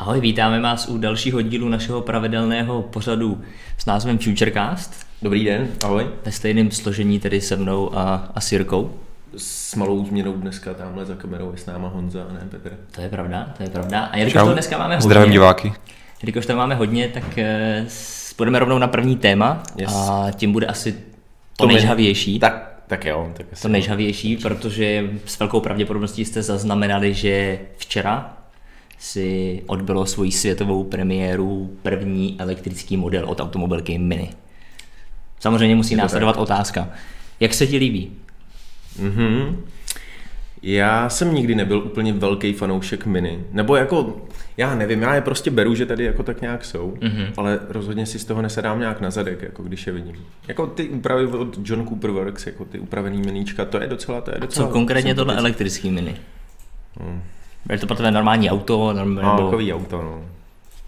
Ahoj, vítáme vás u dalšího dílu našeho pravidelného pořadu s názvem Futurecast. Dobrý den, ahoj. Ve stejném složení tedy se mnou a, a Sirkou. S malou změnou dneska tamhle za kamerou je s náma Honza a ne Petr. To je pravda, to je pravda. A jelikož to dneska máme hodně, Zdravím diváky. Jelikož to máme hodně, tak eh, půjdeme rovnou na první téma yes. a tím bude asi to, to nejžhavější. Tak, tak jo. Tak to nejžhavější, protože s velkou pravděpodobností jste zaznamenali, že včera si odbylo svoji světovou premiéru první elektrický model od automobilky Mini. Samozřejmě musí následovat tak. otázka. Jak se ti líbí? Mm-hmm. Já jsem nikdy nebyl úplně velký fanoušek Mini. Nebo jako, já nevím, já je prostě beru, že tady jako tak nějak jsou, mm-hmm. ale rozhodně si z toho nesedám nějak na zadek, jako když je vidím. Jako ty úpravy od John Cooper Works, jako ty upravený miníčka, to je docela, to je docela... A co konkrétně tohle elektrický Mini? Hmm. Je to pro tebe normální auto? Normální, no, nebo... takový auto, no.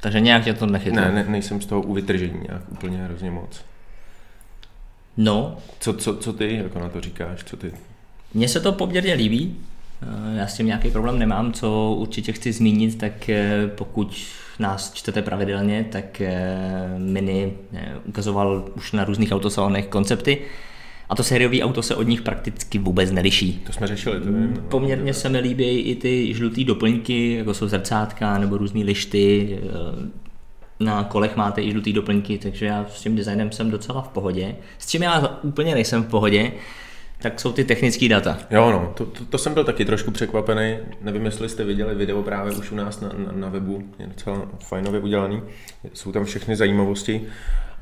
Takže nějak tě to nechytlo? Ne, ne, nejsem z toho uvytržení nějak úplně hrozně moc. No. Co, co, co ty jako na to říkáš? Co ty? Mně se to poměrně líbí. Eh, já s tím nějaký problém nemám, co určitě chci zmínit, tak eh, pokud nás čtete pravidelně, tak eh, Mini ukazoval už na různých autosalonech koncepty, a to sériový auto se od nich prakticky vůbec neliší. To jsme řešili. To vím, no. Poměrně se mi líbí i ty žluté doplňky, jako jsou zrcátka nebo různé lišty. Eh, na kolech máte i žluté doplňky, takže já s tím designem jsem docela v pohodě. S čím já úplně nejsem v pohodě, tak jsou ty technické data. Jo, no, to, to, to jsem byl taky trošku překvapený. Nevím, jestli jste viděli video právě už u nás na, na, na webu, je docela fajnově udělaný. Jsou tam všechny zajímavosti.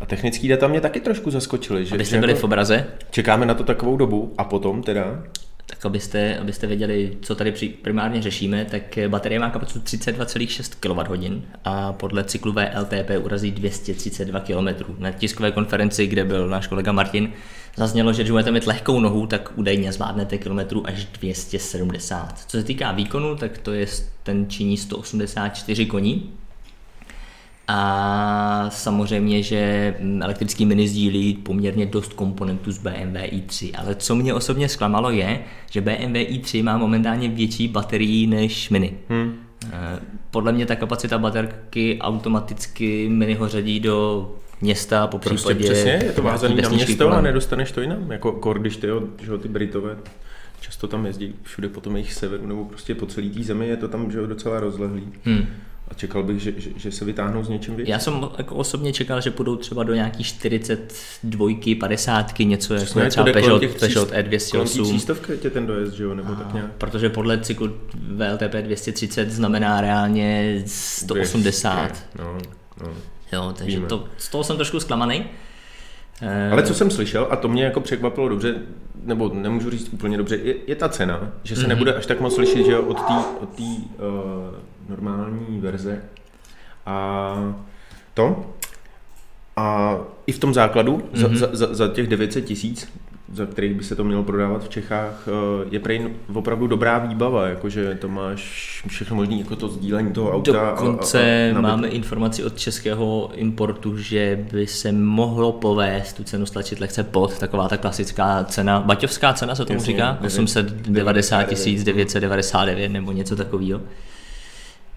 A technický data mě taky trošku zaskočily. Že, Abyste byli jako v obraze? Čekáme na to takovou dobu a potom teda tak abyste, abyste věděli, co tady primárně řešíme, tak baterie má kapacitu 32,6 kWh a podle cyklu VLTP urazí 232 km. Na tiskové konferenci, kde byl náš kolega Martin, zaznělo, že když budete mít lehkou nohu, tak údajně zvládnete kilometrů až 270. Co se týká výkonu, tak to je ten činí 184 koní, a samozřejmě, že elektrický mini sdílí poměrně dost komponentů z BMW i3, ale co mě osobně zklamalo je, že BMW i3 má momentálně větší baterii než mini. Hmm. Podle mě ta kapacita baterky automaticky mini ho řadí do města, po prostě případě... přesně, je to vázaný na město kolem. a nedostaneš to jinam, jako kor, když ty, že ty Britové často tam jezdí všude po tom jejich severu nebo prostě po celé té zemi, je to tam že docela rozlehlý. Hmm. A čekal bych, že, že, že se vytáhnou s něčím větším. Já jsem jako osobně čekal, že půjdou třeba do nějakých 42, 50, něco jako Přesně, jako třeba Peugeot, Peugeot E208. Třístovka tě ten dojezd, že jo, nebo a, tak nějak. Protože podle cyklu VLTP 230 znamená reálně 180. No, no. Jo, takže to, z toho jsem trošku zklamaný. Ale co jsem slyšel, a to mě jako překvapilo dobře, nebo nemůžu říct úplně dobře, je, je ta cena, že se mm-hmm. nebude až tak moc slyšet, že od té od tý, uh, normální verze. A to. A i v tom základu mm-hmm. za, za, za těch 900 tisíc, za kterých by se to mělo prodávat v Čechách, eh, je prej opravdu dobrá výbava, jakože to máš všechno možné, jako to sdílení toho auta. Dokonce a, a, máme informaci od českého importu, že by se mohlo povést tu cenu stlačit lehce pod, taková ta klasická cena, baťovská cena se tomu Jasně, říká, 890 999 nebo něco takového.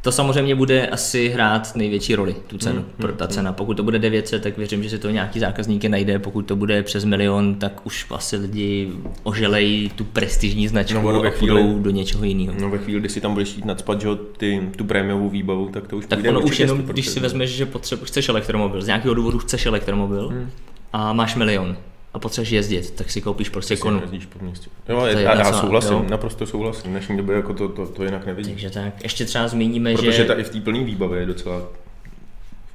To samozřejmě bude asi hrát největší roli, tu cenu, hmm, pro ta hmm, cena. Pokud to bude 900, tak věřím, že si to nějaký zákazníky najde, pokud to bude přes milion, tak už asi lidi oželejí tu prestižní značku no, a chvíli, do něčeho jiného. No ve chvíli, kdy si tam budeš jít nadspat, že ty, tu prémiovou výbavu, tak to už Tak ono už jenom, když si vezmeš, že potřebuješ, chceš elektromobil, z nějakého důvodu chceš elektromobil hmm. a máš milion, a potřebuješ jezdit, tak si koupíš prostě konu. Jezdíš po městě. Jo, je, já, já souhlasím, jo. naprosto souhlasím. V dnešní době jako to, to, to jinak nevidím. Takže tak, ještě třeba zmíníme, Protože že... ta i v té plné výbavě je docela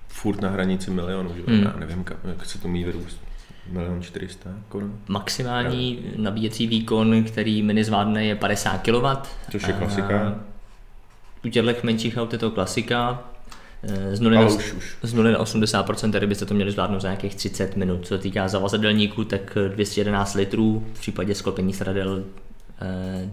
furt na hranici milionu, že? Hmm. Já nevím, jak se to mý vyrůst. Milion 400 korun. Maximální já. nabíjecí výkon, který mini zvládne, je 50 kW. Což je klasika. U těchto menších aut je to klasika. Eh, z 0 na, už, už. z 0 na 80% tady byste to měli zvládnout za nějakých 30 minut. Co se týká zavazadelníků, tak 211 litrů, v případě sklopení stradel eh,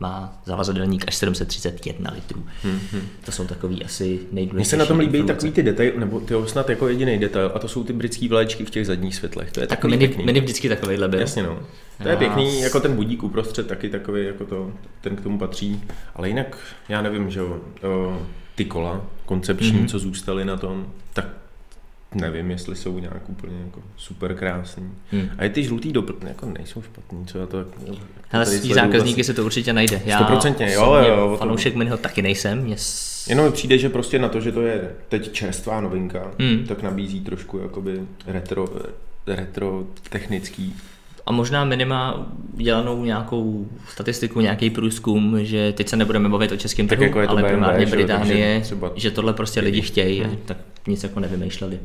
má zavazadelník až 731 litrů. Hmm, hmm. To jsou takový asi nejdůležitější Mně se na tom líbí takový ty detail, nebo ty snad jako jediný detail, a to jsou ty britské vlaječky v těch zadních světlech. To je tak mini, pěkný. mini vždycky takovýhle byl. Jasně no. To je pěkný, jako ten budík uprostřed taky takový, jako to, ten k tomu patří. Ale jinak, já nevím, že jo, ty kola koncepční, mm-hmm. co zůstaly na tom, tak nevím, jestli jsou nějak úplně jako super krásný. Hmm. A i ty žlutý doplňky jako nejsou špatný, co já to... Ale svý zákazníky vlastně... se to určitě najde. Já 100% jo, jo, jo. Fanoušek Miniho taky nejsem. Mě... Jenom mi přijde, že prostě na to, že to je teď čerstvá novinka, hmm. tak nabízí trošku jakoby retro, retro technický a možná minima dělanou nějakou statistiku, nějaký průzkum, že teď se nebudeme bavit o českém trhu, jako ale BMW, primárně Británie, třeba... že tohle prostě lidi chtějí, hmm. tak nic jako nevymýšleli.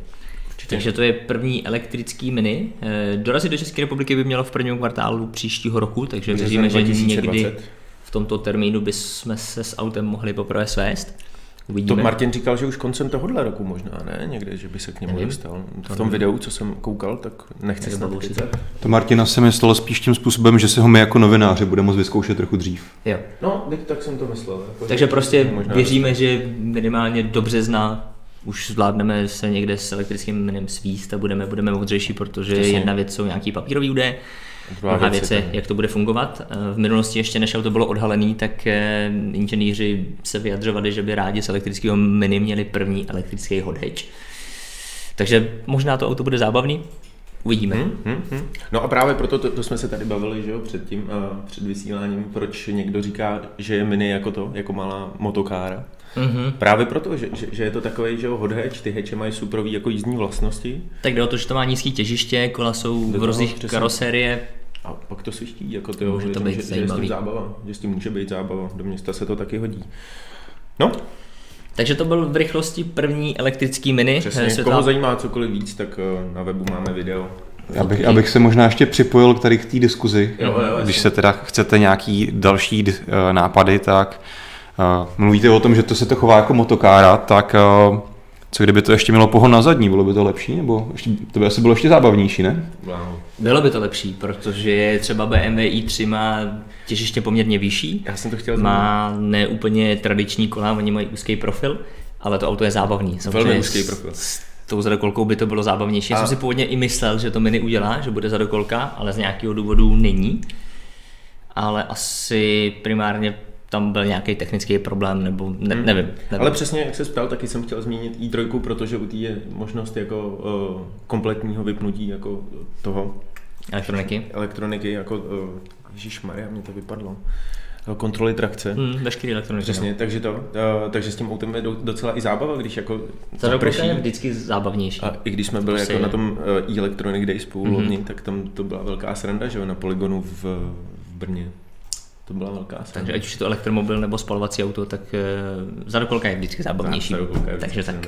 Určitě. Takže to je první elektrický mini. Eh, dorazit do České republiky by mělo v prvním kvartálu příštího roku, takže věříme, že někdy v tomto termínu bychom se s autem mohli poprvé svést. Uvidíme. To Martin říkal, že už koncem tohohle roku možná, ne? Někde, že by se k němu Nevím. dostal. V tom videu, co jsem koukal, tak nechci snad To Martina se myslel spíš tím způsobem, že si ho my jako novináři budeme moct vyzkoušet trochu dřív. Jo. No, tak jsem to myslel. Jako, Takže prostě věříme, že minimálně do března už zvládneme se někde s elektrickým minem svíst a budeme, budeme moudřejší, protože Přesně. jedna věc jsou nějaký papírový údaje, Druhá věc je, jak to bude fungovat. V minulosti ještě než to bylo odhalený, tak eh, inženýři se vyjadřovali, že by rádi z elektrického mini měli první elektrický hot hatch. Takže možná to auto bude zábavný, Uvidíme. Hmm, hmm, hmm. No a právě proto to, to jsme se tady bavili že jo, před tím, uh, před vysíláním, proč někdo říká, že je mini jako to, jako malá motokára. Mm-hmm. Právě proto, že, že, že je to takový, že hot hatch, ty hatche mají superový jako jízdní vlastnosti. Tak jde o to, že to má nízký těžiště, kola jsou v různých karosérie, a pak to sviští, jako ty, může to být že, že, je s tím zábava, že s tím může být zábava, do města se to taky hodí. No, takže to byl v rychlosti první elektrický mini. Přesně, světla... koho zajímá cokoliv víc, tak eh, na webu máme video. Abych, abych se možná ještě připojil k tady k té diskuzi. Jo, jo, Když se teda chcete nějaký další uh, nápady, tak uh, mluvíte o tom, že to se to chová jako motokára, tak co kdyby to ještě mělo pohon na zadní, bylo by to lepší? Nebo ještě, to by asi bylo ještě zábavnější, ne? Wow. Bylo by to lepší, protože třeba BMW i3 má těžiště poměrně vyšší. Já jsem to chtěl Má neúplně tradiční kola, oni mají úzký profil, ale to auto je zábavný. Velmi úzký profil. S tou zadokolkou by to bylo zábavnější. Já jsem si původně i myslel, že to Mini udělá, že bude zadokolka, ale z nějakého důvodu není. Ale asi primárně tam byl nějaký technický problém, nebo ne, hmm. nevím, nevím. Ale přesně, jak se ptal, taky jsem chtěl zmínit i3, protože u té je možnost jako uh, kompletního vypnutí jako toho elektroniky. Elektroniky, jako uh, Ježíš Maria, mě to vypadlo kontroly trakce. Hmm, veškerý elektroniky. Přesně, no. takže to, uh, takže s tím autem je docela i zábava, když jako zaprší. je vždycky zábavnější. A i když jsme byli prostě jako na tom uh, e-Electronic Day spolu mm-hmm. tak tam to byla velká sranda, že jo, na poligonu v, v Brně. To byla velká sranda. Takže ať už je to elektromobil nebo spalovací auto, tak uh, zadokolka je vždycky zábavnější. Je takže tak.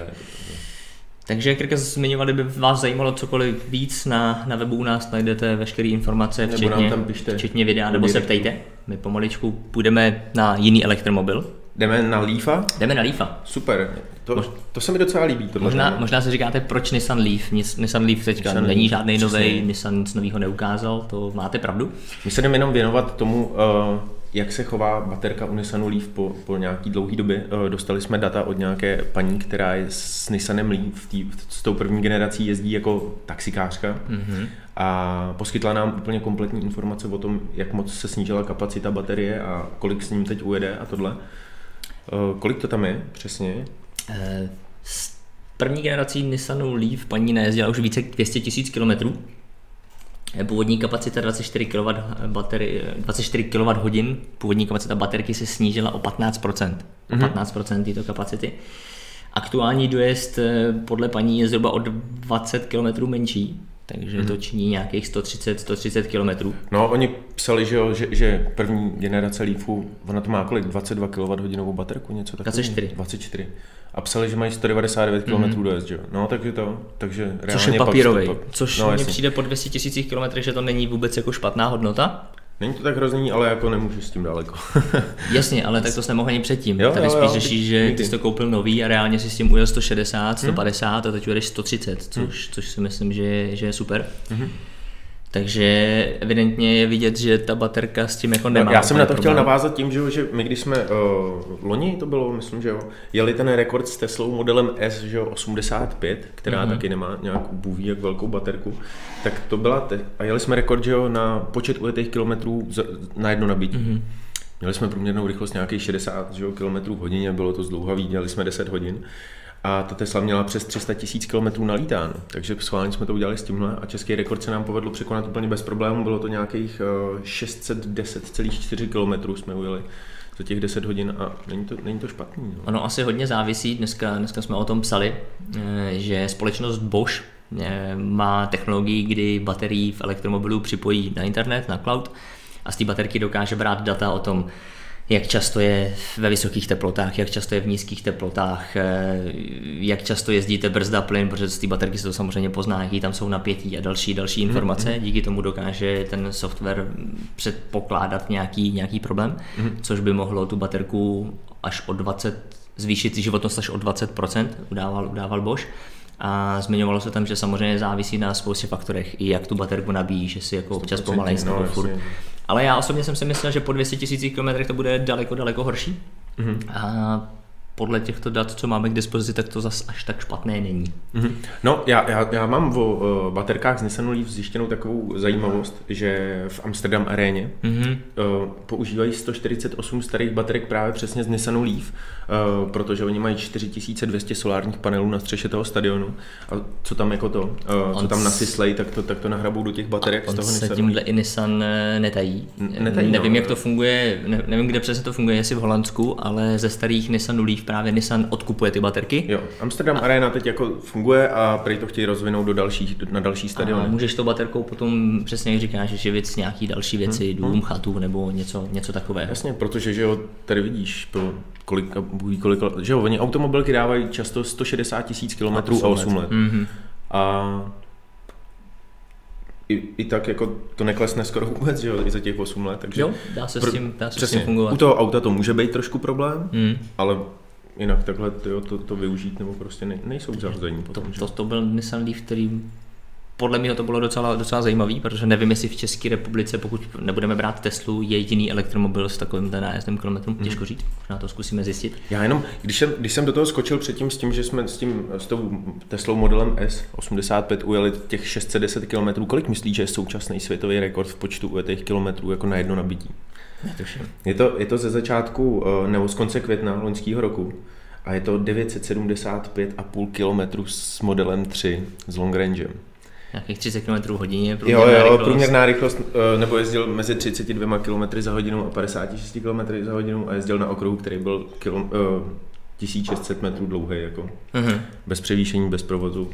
Takže, jak zmiňovali, by vás zajímalo cokoliv víc, na, na webu u nás najdete veškeré informace, včetně, tam pište, včetně videa, nebo se ptejte. My pomaličku půjdeme na jiný elektromobil. Jdeme na Leafa? Jdeme na Leafa. Super, to, to se mi docela líbí. Možná, možná si říkáte, proč Nissan Leaf? Nissan Leaf teďka Nissan není žádný nový, Nissan nic nového neukázal, to máte pravdu? My se jdeme jenom věnovat tomu, uh, jak se chová baterka u Nissanu Leaf po, po nějaký dlouhý době. Eh, dostali jsme data od nějaké paní, která je s Nissanem Leaf, tý, s tou první generací jezdí jako taxikářka mm-hmm. a poskytla nám úplně kompletní informace o tom, jak moc se snížila kapacita baterie a kolik s ním teď ujede a tohle. Eh, kolik to tam je přesně? Uh, s první generací Nissanu Leaf paní nejezdila už více 200 000 kilometrů Původní kapacita 24 kW, baterie, 24 kWh, původní kapacita baterky se snížila o 15%. O 15% mhm. této kapacity. Aktuální dojezd eh, podle paní je zhruba o 20 km menší, takže hmm. to činí nějakých 130-130 km. No, oni psali, že, jo, že, že první generace Leafu, ona to má kolik? 22 kWh baterku, něco takového? 24. 24 a psali, že mají 199 km mm-hmm. dojezd, že? No, takže to, takže reálně Což je papírový, pak, což no, mně přijde po 200 tisících kilometrech, že to není vůbec jako špatná hodnota. Není to tak hrozný, ale jako nemůžeš s tím daleko. Jasně, ale tak to jsi nemohl ani předtím. Jo, Tady jo, spíš řešíš, že ty jsi to koupil nový a reálně si s tím ujel 160, 150 hmm. a teď ujedeš 130, což, hmm. což si myslím, že, že je super. Hmm. Takže evidentně je vidět, že ta baterka s tím jako nemá. No, já jsem na to problém. chtěl navázat tím, že, že my když jsme uh, loni to bylo, myslím, že jo, jeli ten rekord s Teslou modelem S, že jo, 85, která mm-hmm. taky nemá nějakou bůví jak velkou baterku, tak to byla te- a jeli jsme rekord, že jo, na počet ujetých kilometrů na jedno nabití. Mm-hmm. Měli jsme průměrnou rychlost nějakých 60 km v hodině, bylo to zdlouhavý, dělali jsme 10 hodin. A ta Tesla měla přes 300 tisíc km nalítáno, takže schválně jsme to udělali s tímhle a český rekord se nám povedlo překonat úplně bez problémů, bylo to nějakých 610,4 km jsme ujeli za těch 10 hodin a není to, není to špatný. No. Ono asi hodně závisí, dneska, dneska jsme o tom psali, eh, že společnost Bosch eh, má technologii, kdy baterii v elektromobilu připojí na internet, na cloud a z té baterky dokáže brát data o tom, jak často je ve vysokých teplotách, jak často je v nízkých teplotách, eh, jak často jezdíte brzda plyn, protože z té baterky se to samozřejmě pozná, jaký tam jsou napětí a další další mhm, informace. Mm-hmm. Díky tomu dokáže ten software předpokládat nějaký, nějaký problém, mm-hmm. což by mohlo tu baterku až o 20, zvýšit životnost až o 20%, udával, udával Bosch. A zmiňovalo se tam, že samozřejmě závisí na spoustě faktorech, i jak tu baterku nabíjí, že si jako občas pomalej no, furt. Ale já osobně jsem si myslel, že po 200 000 km to bude daleko, daleko horší. Mm-hmm. A podle těchto dat, co máme k dispozici, tak to zas až tak špatné není. Mm-hmm. No, já, já, já mám o uh, baterkách z Nissan Leaf zjištěnou takovou zajímavost, že v Amsterdam aréně mm-hmm. uh, používají 148 starých baterek právě přesně z Nissanu Leaf, uh, protože oni mají 4200 solárních panelů na střeše toho stadionu a co tam jako to, uh, co tam nasyslej, tak to, tak to nahrabou do těch baterek z toho se Nissanu. tímhle i Nissan netají. netají nevím, no. jak to funguje, ne, nevím, kde přesně to funguje, jestli v Holandsku, ale ze starých Nissan Leaf právě Nissan odkupuje ty baterky. Jo, Amsterdam a... Arena teď jako funguje a prý to chtějí rozvinout do dalších, na další stadiony. A můžeš tou baterkou potom, přesně jak říkáš, živit nějaký další věci, hmm. dům, hmm. chatu nebo něco, něco takového. Jasně, protože že jo, tady vidíš, pro kolik, kolik, že jo, oni automobilky dávají často 160 tisíc kilometrů a 8 let. let. Mm-hmm. A i, i tak jako to neklesne skoro vůbec, že jo, i za těch 8 let. Takže jo, dá se, s tím, dá se přesně, s tím fungovat. U toho auta to může být trošku problém, mm. ale jinak takhle to, to, to využít nebo prostě ne, nejsou zařazení. To, to, to byl Nissan Leaf, který podle mě to bylo docela, docela zajímavý, protože nevím, jestli v České republice, pokud nebudeme brát Teslu, je jediný elektromobil s takovým nájezdem kilometrům, mm. těžko říct, na to zkusíme zjistit. Já jenom, když jsem, když jsem do toho skočil předtím s tím, že jsme s tím s tou Teslou modelem S85 ujeli těch 610 km, kolik myslíš, že je současný světový rekord v počtu ujetých kilometrů jako na jedno nabití? Je to, je to ze začátku eh, nebo z konce května loňského roku a je to 975,5 km s modelem 3 s long rangem. Nějakých 30 km hodině, průměrná jo, jo, rychlost. průměrná rychlost, eh, nebo jezdil mezi 32 km za hodinu a 56 km za hodinu a jezdil na okruhu, který byl kilo, uh, 1600 metrů dlouhý, jako uh-huh. bez převýšení, bez provozu.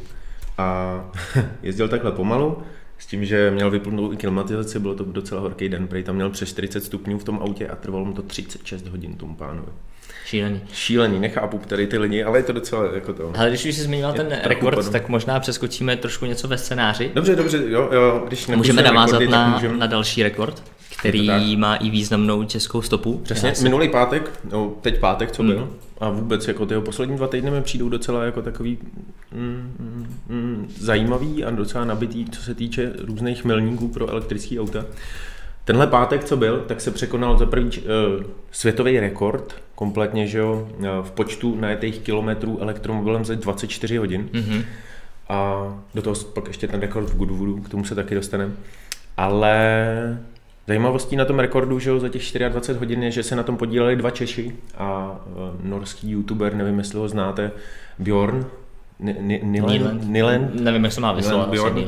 A jezdil takhle pomalu, s tím, že měl vypnutou i klimatizaci, bylo to docela horký den, prej tam měl přes 40 stupňů v tom autě a trvalo mu to 36 hodin tomu pánovi. Šílený. Šílený, nechápu tady ty lidi, ale je to docela jako to. Ale když už jsi zmiňoval ten rekord, upadu. tak možná přeskočíme trošku něco ve scénáři. Dobře, dobře, jo, jo. Když můžeme navázat rekordy, na, můžeme... na další rekord, který má i významnou českou stopu. Přesně, se... minulý pátek, no teď pátek, co hmm. byl, a vůbec jako ty poslední dva týdny mi přijdou docela jako takový mm, mm, mm, zajímavý a docela nabitý, co se týče různých milníků pro elektrické auta. Tenhle pátek, co byl, tak se překonal za první uh, světový rekord kompletně, že jo, uh, v počtu najetých kilometrů elektromobilem za 24 hodin. Mm-hmm. A do toho pak ještě ten rekord v Goodwoodu, k tomu se taky dostaneme. Ale zajímavostí na tom rekordu, že jo, za těch 24 hodin je, že se na tom podíleli dva Češi a uh, norský youtuber, nevím, jestli ho znáte, Bjorn, Nilen, Nilen, nevím, jak se má vyslovat, Bjorn. Uh,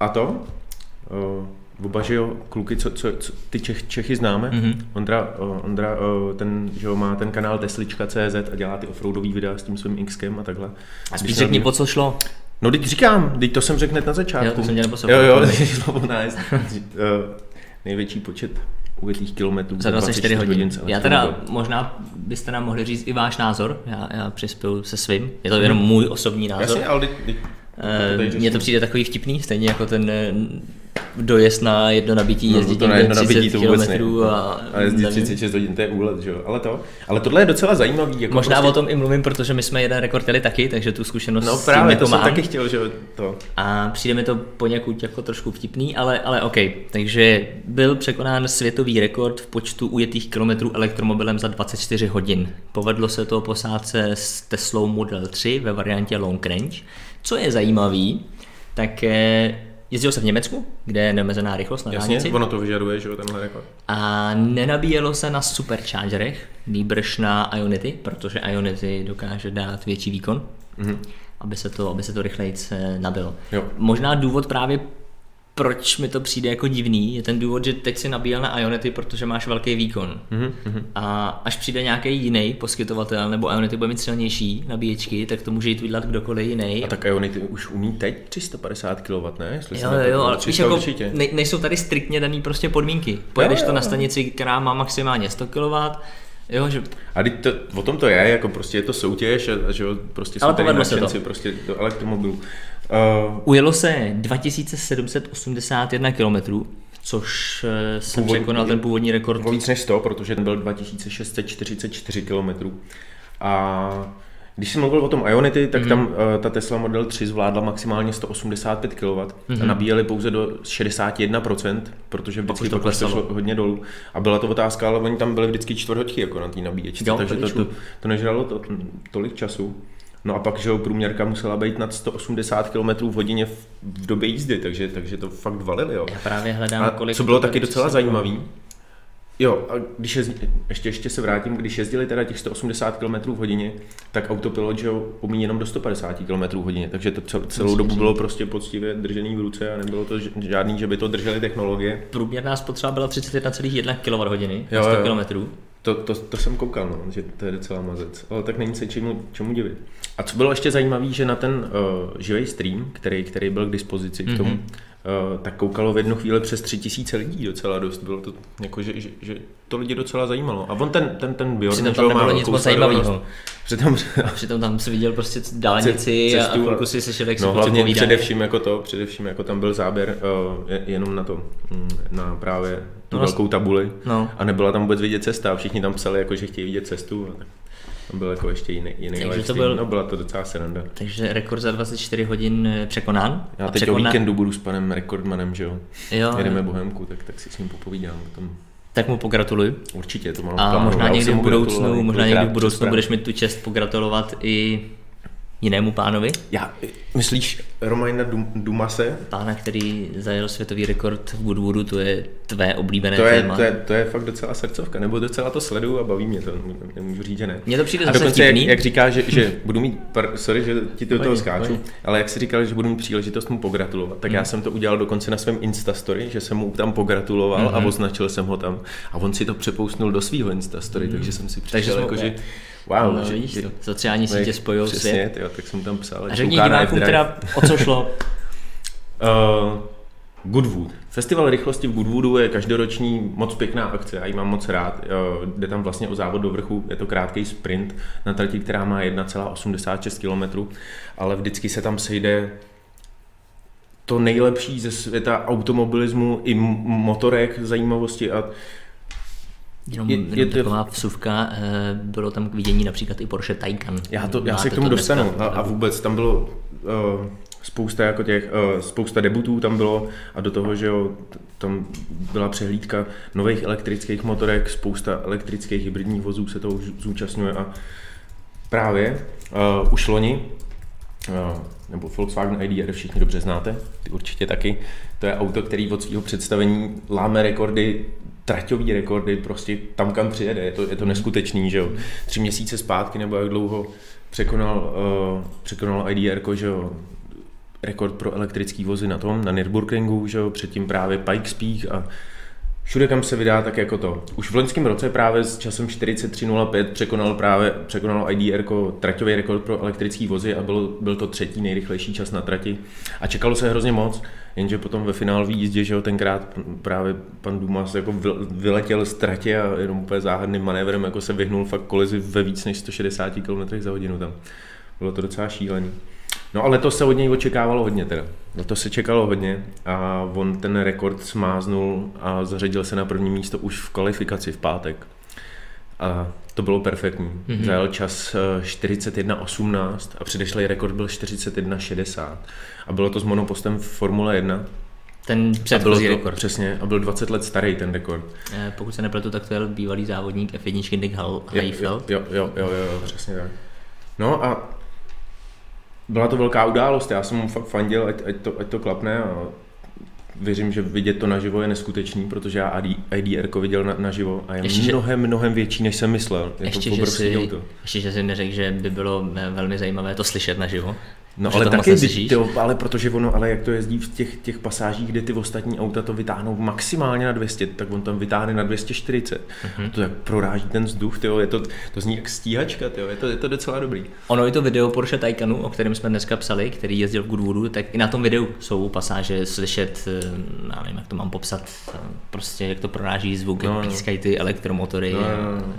a to? Uh, oba, že jo, kluky, co, co, co ty Čech, Čechy známe. Mm-hmm. Ondra, uh, Ondra uh, ten, že jo, má ten kanál Teslička.cz a dělá ty offroadový videa s tím svým Xkem a takhle. A spíš řekni, po co šlo. No, teď říkám, teď to jsem řekl hned na začátku. Jo, to jsem Jo, jo, slovo nájezd. Největší počet ujetých kilometrů za 24 hodin. hodin já teda možná byste nám mohli říct i váš názor, já, já přispěju se svým, je to jenom můj osobní názor. Jasně, ale teď Mně to přijde takový vtipný, stejně jako ten dojezd na jedno nabití, jezdit no, to na jedno nabití to vůbec ne. a, a jezdit 36 hodin, to je úlet, že jo? Ale to, ale tohle je docela zajímavý. Jako Možná prostě... o tom i mluvím, protože my jsme jeden rekord jeli taky, takže tu zkušenost No právě, to mám. jsem taky chtěl, že to. A přijde mi to poněkud jako trošku vtipný, ale, ale OK. Takže byl překonán světový rekord v počtu ujetých kilometrů elektromobilem za 24 hodin. Povedlo se to posádce s Teslou Model 3 ve variantě Long Range. Co je zajímavý, tak Jezdilo se v Německu, kde je neomezená rychlost na Jasně, dálnici. ono to vyžaduje, že jo, tenhle rekord. A nenabíjelo se na superchargerech, nýbrž na Ionity, protože Ionity dokáže dát větší výkon, mm-hmm. aby, se to, aby se to rychleji nabilo. Jo. Možná důvod právě proč mi to přijde jako divný, je ten důvod, že teď si nabíjel na Ionity, protože máš velký výkon. Mm-hmm. A až přijde nějaký jiný poskytovatel, nebo Ionity bude mít silnější nabíječky, tak to může jít vydělat kdokoliv jiný. A tak Ionity už umí teď 350 kW, ne? Jestli jo, jo, jo, ale víš, jako ne, nejsou tady striktně daný prostě podmínky. Pojedeš jo, jo, to na stanici, která má maximálně 100 kW, Jo, že... A to, o tom to je, jako prostě je to soutěž a že prostě jsou tady nadšenci prostě do elektromobilů. Uh, Ujelo se 2781 km, což eh, jsem překonal ten původní rekord. Víc než 100, protože ten byl 2644 km. A když jsem mluvil o tom Ionity, tak mm. tam uh, ta Tesla Model 3 zvládla maximálně 185 kW mm. a nabíjeli pouze do 61%, protože vždycky to kleslo hodně dolů. A byla to otázka, ale oni tam byli vždycky čtvrthoďky jako na té nabíječce, jo, takže to, to, to nežralo to, tolik času. No a pak, že průměrka musela být nad 180 km v hodině v, době jízdy, takže, takže to fakt valili. Jo. Já právě hledám, a kolik... Co bylo taky docela zajímavé, Jo, a když jezdí, ještě, ještě se vrátím, když jezdili teda těch 180 km v hodině, tak autopilot, že jo, umí jenom do 150 km v hodině, takže to cel, celou dobu bylo prostě poctivě držený v ruce a nebylo to žádný, že by to drželi technologie. Průměrná spotřeba byla 31,1 kWh na 100 km. To, to, to, jsem koukal, no, že to je docela mazec, ale tak není se čemu, čemu divit. A co bylo ještě zajímavé, že na ten uh, živý stream, který, který byl k dispozici k tomu, mm-hmm Uh, tak koukalo v jednu chvíli přes tři tisíce lidí docela dost. Bylo to jako, že, že, že, to lidi docela zajímalo. A on ten, ten, ten Bjorn, Přitom tam nebylo nic moc zajímavého. Přitom, Přitom tam se viděl prostě dálnici cestu, a chvilku si sešel, jak no, hlavně především jako to, především jako tam byl záběr uh, jenom na to, mm, na právě tu no, velkou tabuli no. a nebyla tam vůbec vidět cesta a všichni tam psali, jako, že chtějí vidět cestu. A tak. Tam byl jako ještě jiný, jiný takže to byl, no byla to docela sranda. Takže rekord za 24 hodin eh, překonán. Já teď překonán... o víkendu budu s panem rekordmanem, že jo. jo Jedeme Bohemku, tak, tak si s ním popovídám o tom. Tak mu pogratuluji. Určitě, to mám A možná někdy v budoucnu, možná někdy v budoucnu budeš mi tu čest pogratulovat i jinému pánovi? Já, myslíš Romajna Dumase? Pána, který zajel světový rekord v Goodwoodu, to je tvé oblíbené to je, téma. To je, to je fakt docela srdcovka, nebo docela to sleduju a baví mě to, nemůžu říct, že ne. Mně to přijde a dokonce, jak, jak říká, že, že budu mít, par, sorry, že ti do toho skáču, ale jak si říkal, že budu mít příležitost mu pogratulovat, tak hmm. já jsem to udělal dokonce na svém Instastory, že jsem mu tam pogratuloval hmm. a označil jsem ho tam a on si to přepousnul do svého Instastory, hmm. takže jsem si přišel jako, že Wow, no, že, víš, to. sociální sítě spojují přesně, svět. Jo, tak jsem tam psal. A řekni divákům teda, o co šlo. uh, Goodwood. Festival rychlosti v Goodwoodu je každoroční moc pěkná akce, já ji mám moc rád. Jde tam vlastně o závod do vrchu, je to krátký sprint na trati, která má 1,86 km, ale vždycky se tam sejde to nejlepší ze světa automobilismu i motorek, zajímavosti a Jenom, je, jenom je taková to... vsuvka, eh, bylo tam k vidění například i Porsche Taycan. Já, to, já se k tomu dostanu dneska, a, a vůbec tam bylo uh, spousta jako těch, uh, spousta debutů tam bylo a do toho, že jo, tam byla přehlídka nových elektrických motorek, spousta elektrických hybridních vozů se toho zúčastňuje a právě uh, už loni nebo Volkswagen IDR všichni dobře znáte, ty určitě taky. To je auto, který od svého představení láme rekordy traťový rekordy prostě tam, kam přijede. Je to, je to neskutečný, že jo. Tři měsíce zpátky nebo jak dlouho překonal, uh, překonal IDR, že jo, rekord pro elektrický vozy na tom, na Nürburgringu, že jo, předtím právě Pikes Peak a Všude, kam se vydá, tak jako to. Už v loňském roce právě s časem 43.05 překonal právě překonal IDR jako traťový rekord pro elektrický vozy a byl, byl to třetí nejrychlejší čas na trati. A čekalo se hrozně moc, jenže potom ve finálové jízdě, že jo, tenkrát právě pan Dumas jako vyletěl z tratě a jenom úplně záhadným manévrem jako se vyhnul fakt kolizi ve víc než 160 km za hodinu tam. Bylo to docela šílený. No ale to se od něj očekávalo hodně teda. No to se čekalo hodně a on ten rekord smáznul a zařadil se na první místo už v kvalifikaci v pátek. A to bylo perfektní. Mm-hmm. Zajel čas 41.18 eh, a předešlý rekord byl 41.60. A bylo to s monopostem v Formule 1. Ten předchozí rekord. Přesně, a byl 20 let starý ten rekord. Eh, pokud se nepletu, tak to je bývalý závodník F1 Nick Heifeld. Jo, jo, jo, jo, jo, přesně tak. No a byla to velká událost, já jsem mu fakt fandil, ať, ať, to, ať to klapne a věřím, že vidět to naživo je neskutečný, protože já IDR viděl na, naživo a je ještě, mnohem, že... mnohem větší, než jsem myslel. Je ještě, to že si, ještě, že si neřekl, že by bylo velmi zajímavé to slyšet naživo. No ale taky, ty, ale protože ono, ale jak to jezdí v těch, těch pasážích, kde ty ostatní auta to vytáhnou maximálně na 200, tak on tam vytáhne na 240. Mm-hmm. To jak proráží ten vzduch, tyjo, je to, to zní jak stíhačka, tyjo, je, to, je to docela dobrý. Ono i to video Porsche Taycanu, o kterém jsme dneska psali, který jezdil v Goodwoodu, tak i na tom videu jsou pasáže slyšet, eh, já nevím, jak to mám popsat, eh, prostě jak to proráží zvuk, no, jak no. pískají ty elektromotory. No, no, no.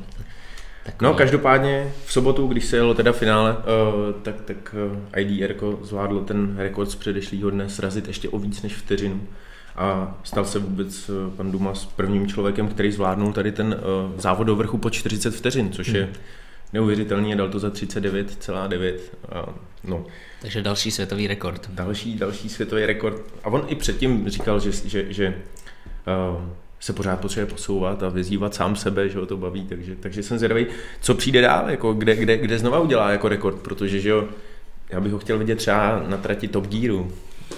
Takový. No, každopádně v sobotu, když se jelo teda finále, uh, tak, tak uh, IDR zvládlo ten rekord z předešlého dne srazit ještě o víc než vteřinu. A stal se vůbec uh, pan Dumas prvním člověkem, který zvládnul tady ten uh, závod do vrchu po 40 vteřin, což hmm. je neuvěřitelný a dal to za 39,9. Uh, no. Takže další světový rekord. Další, další světový rekord. A on i předtím říkal, že, že, že uh, se pořád potřebuje posouvat a vyzývat sám sebe, že ho to baví, takže, takže jsem zvědavý, co přijde dál, jako kde, kde, kde znova udělá jako rekord, protože že jo, já bych ho chtěl vidět třeba na trati Top Gearu,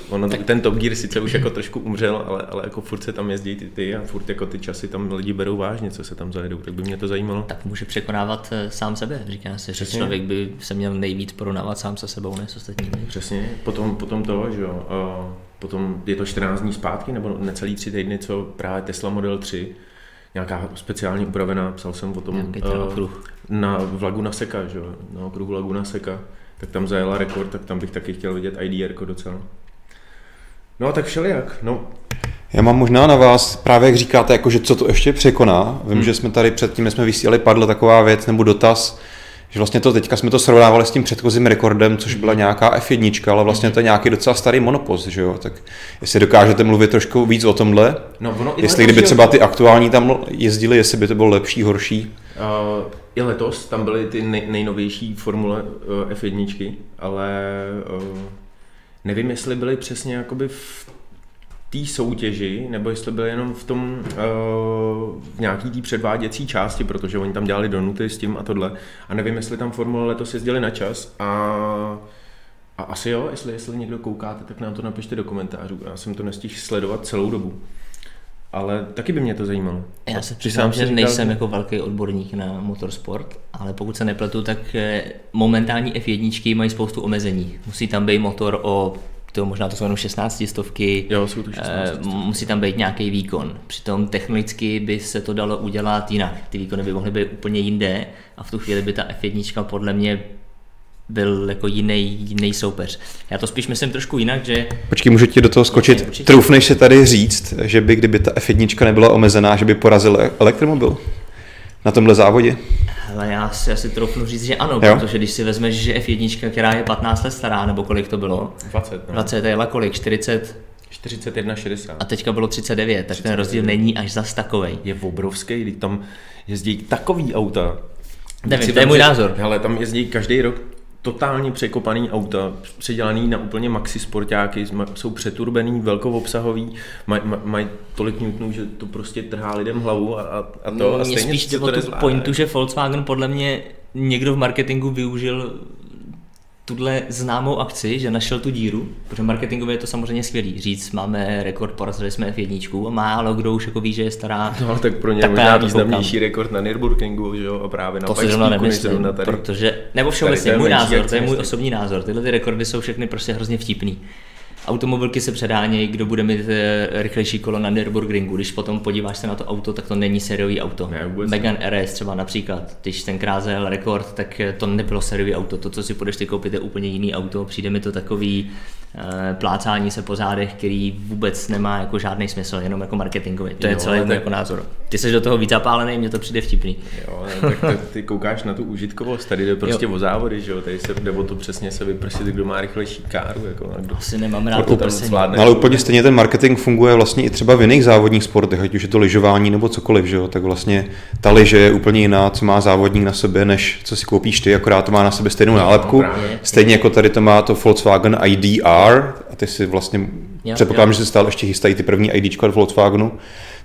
Ono, tak... ten Top Gear sice už jako trošku umřel, ale, ale jako furt se tam jezdí ty, ty a furt jako ty časy tam lidi berou vážně, co se tam zajedou, tak by mě to zajímalo. Tak může překonávat eh, sám sebe, říká se, že člověk by se měl nejvíc porovnávat sám se sebou, ne s ostatními. Přesně, potom, potom to, že jo, potom je to 14 dní zpátky, nebo necelý tři týdny, co právě Tesla Model 3 nějaká speciálně upravená, psal jsem o tom uh, na v Laguna Seca, že jo, na okruhu Laguna Seca, tak tam zajela rekord, tak tam bych taky chtěl vidět IDR docela. No tak všelijak, no. Já mám možná na vás, právě jak říkáte, jako, že co to ještě překoná. Vím, hmm. že jsme tady předtím, jsme vysílali, padla taková věc nebo dotaz, že vlastně to teďka jsme to srovnávali s tím předchozím rekordem, což byla nějaká F1, ale vlastně to je nějaký docela starý monopost, že jo? Tak jestli dokážete mluvit trošku víc o tomhle, no, ono jestli kdyby třeba ty aktuální tam jezdili, jestli by to bylo lepší, horší? Uh, I letos tam byly ty nej, nejnovější formule uh, F1, ale uh, nevím, jestli byly přesně jakoby v té soutěži, nebo jestli byl jenom v tom uh, v nějaký té předváděcí části, protože oni tam dělali donuty s tím a tohle. A nevím, jestli tam Formule letos jezdili na čas a a asi jo, jestli, jestli někdo koukáte, tak nám to napište do komentářů. Já jsem to nestihl sledovat celou dobu. Ale taky by mě to zajímalo. Já se přiznám, že říkal, nejsem jako velký odborník na motorsport, ale pokud se nepletu, tak eh, momentální F1 mají spoustu omezení. Musí tam být motor o to možná to jsou jenom 16 stovky, jo, jsou to 16 uh, musí tam být nějaký výkon. Přitom technicky by se to dalo udělat jinak. Ty výkony by mohly být úplně jinde a v tu chvíli by ta F1 podle mě byl jako jiný, jiný soupeř. Já to spíš myslím trošku jinak, že... Počkej, můžu ti do toho skočit. Určitě, určitě. Troufneš se tady říct, že by, kdyby ta F1 nebyla omezená, že by porazil elektromobil na tomhle závodě? Ale já si asi troufnu říct, že ano, jo? protože když si vezmeš, že F1, která je 15 let stará, nebo kolik to bylo? 20. No. 20, jela kolik? 40? 41, 60. A teďka bylo 39, tak 39. ten rozdíl není až zas takový. Je obrovský, když tam jezdí takový auta. Nevím, to je můj názor. Ale tam jezdí každý rok totálně překopaný auta, předělaný na úplně maxi sportáky, jsou přeturbený, velkoobsahový, mají maj, maj tolik newtonů, že to prostě trhá lidem hlavu a, a to. No, a stejně spíš jde o tu pointu, že Volkswagen podle mě někdo v marketingu využil tuhle známou akci, že našel tu díru, protože marketingově je to samozřejmě skvělý. Říct, máme rekord, porazili jsme F1 a málo kdo už jako ví, že je stará. No, tak pro ně tak možná významnější rekord na Nürburgringu, že jo, a právě na To si zrovna nemyslím, tady, protože, nebo všeobecně, můj názor, to je můj osobní názor, tyhle ty rekordy jsou všechny prostě hrozně vtipný automobilky se předánějí, kdo bude mít eh, rychlejší kolo na Nürburgringu. Když potom podíváš se na to auto, tak to není sériový auto. Ne, Megan RS třeba například, když ten krázel rekord, tak eh, to nebylo sériový auto. To, co si půjdeš ty koupit, je úplně jiný auto. Přijde mi to takový plácání se po zádech, který vůbec nemá jako žádný smysl, jenom jako marketingový. To jo, je celý tak... jako názor. Ty jsi do toho víc zapálený, mně to přijde vtipný. Jo, tak to, ty koukáš na tu užitkovost, tady jde prostě jo. o závody, že jo, tady se jde o to přesně se vyprsit, kdo má rychlejší káru, jako a kdo Asi nemám rád to zvládne. No, ale úplně stejně ten marketing funguje vlastně i třeba v jiných závodních sportech, ať už je to lyžování nebo cokoliv, že jo, tak vlastně ta lyže je úplně jiná, co má závodník na sobě, než co si koupíš ty, akorát to má na sobě stejnou no, nálepku. Stejně jako tady to má to Volkswagen IDR, a ty si vlastně, jo, předpokládám, jo. že se stále ještě chystají ty první ID od Volkswagenu,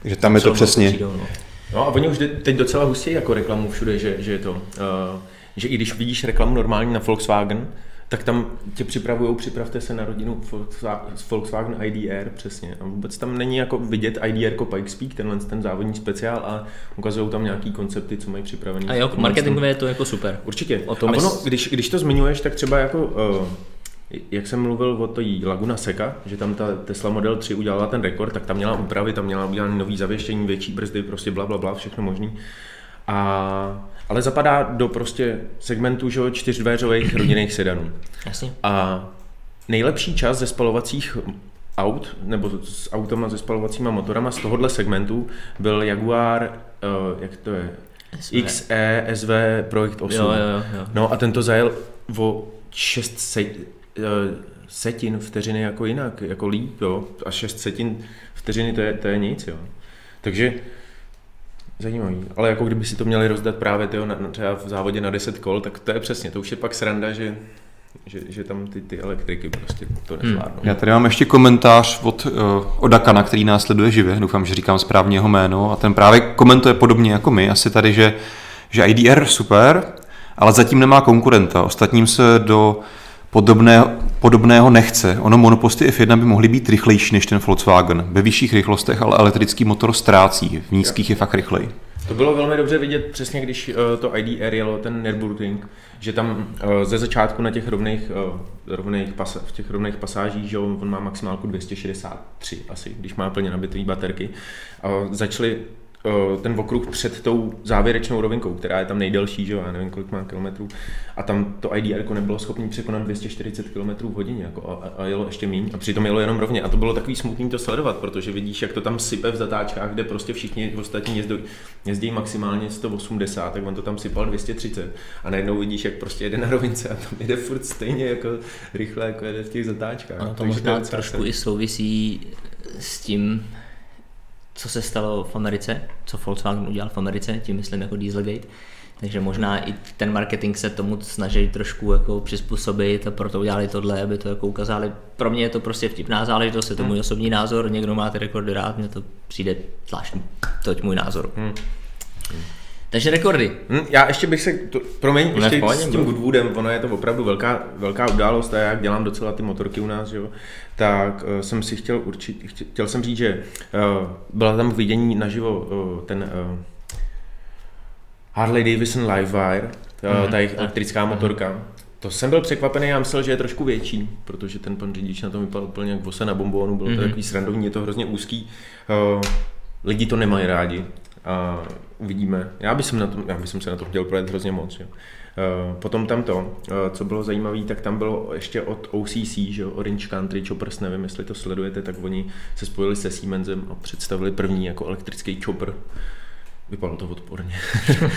takže tam je to přesně. Přijdou, no. no a oni už teď docela hustí jako reklamu všude, že, že je to, uh, že i když vidíš reklamu normální na Volkswagen, tak tam tě připravují, připravte se na rodinu Volkswagen IDR, přesně. A vůbec tam není jako vidět IDR jako Pikespeak, tenhle ten závodní speciál, a ukazují tam nějaký koncepty, co mají připravený. A jo, marketingově je to jako super. Určitě. O tom a ono, když, když to zmiňuješ, tak třeba jako uh, jak jsem mluvil o té Laguna Seca, že tam ta Tesla Model 3 udělala ten rekord, tak tam měla úpravy, tam měla udělat nový zavěštění, větší brzdy, prostě bla, bla, bla, všechno možný. A, ale zapadá do prostě segmentu že, čtyřdvéřových rodinných sedanů. Jasně. A nejlepší čas ze spalovacích aut, nebo s autama se spalovacíma motorama z tohohle segmentu byl Jaguar, uh, jak to je, SV. XE SV Projekt 8. Jo, jo, jo. No a tento zajel o 6 se, uh, setin vteřiny jako jinak, jako líp, jo. A 6 setin vteřiny to je, to je nic, jo. Takže Zajímavý. Ale jako kdyby si to měli rozdat právě tyjo, na, třeba v závodě na 10 kol, tak to je přesně, to už je pak sranda, že že, že tam ty, ty elektriky prostě to hmm. nezvládnou. Hmm. Já tady mám ještě komentář od uh, Odakana, který nás sleduje živě, doufám, že říkám správně jeho jméno, a ten právě komentuje podobně jako my, asi tady, že, že IDR super, ale zatím nemá konkurenta. Ostatním se do podobného, podobného nechce. Ono monoposty F1 by mohly být rychlejší než ten Volkswagen. Ve vyšších rychlostech ale elektrický motor ztrácí, v nízkých je fakt rychlej. To bylo velmi dobře vidět přesně, když uh, to IDR jelo ten Nürburgring, že tam uh, ze začátku na těch rovných, uh, rovných pas, v těch rovných pasážích, že on má maximálku 263 asi, když má plně nabitý baterky. Začali Eh, ten okruh před tou závěrečnou rovinkou, která je tam nejdelší, že jo, já nevím, kolik má kilometrů. A tam to IDR nebylo schopné překonat 240 km v hodině jako a, a, jelo ještě méně. A přitom jelo jenom rovně. A to bylo takový smutný to sledovat, protože vidíš, jak to tam sype v zatáčkách, kde prostě všichni ostatní jezdí, jezdí maximálně 180, tak on to tam sypal 230. A najednou vidíš, jak prostě jede na rovince a tam jede furt stejně jako rychle, jako jede v těch zatáčkách. Ano, to možná trošku i souvisí s tím, co se stalo v Americe, co Volkswagen udělal v Americe, tím myslím jako Dieselgate. Takže možná i ten marketing se tomu snaží trošku jako přizpůsobit a proto udělali tohle, aby to jako ukázali. Pro mě je to prostě vtipná záležitost, je to můj hmm. osobní názor, někdo má ty rekordy rád, mně to přijde zvláštní, to je můj názor. Hmm. Takže rekordy. Hmm, já ještě bych se, to, promiň, ještě s tím Goodwoodem, ono je to opravdu velká, velká událost a já jak dělám docela ty motorky u nás, jo, tak uh, jsem si chtěl určit, chtěl, chtěl jsem říct, že uh, byla tam vidění naživo uh, ten uh, Harley Davidson Livewire, uh, mm-hmm. ta jejich elektrická mm-hmm. motorka. To jsem byl překvapený, já myslel, že je trošku větší, protože ten pan řidič na tom vypadal úplně jak vose na bombónu, bylo to mm-hmm. takový srandovní, je to hrozně úzký. Uh, lidi to nemají rádi, a uvidíme. Já bych, na tom, já bych se na to chtěl projet hrozně moc. Jo. Uh, potom tam to, uh, co bylo zajímavé, tak tam bylo ještě od OCC, že Orange Country Choppers, nevím, jestli to sledujete, tak oni se spojili se Siemensem a představili první jako elektrický chopper. Vypadalo to odporně.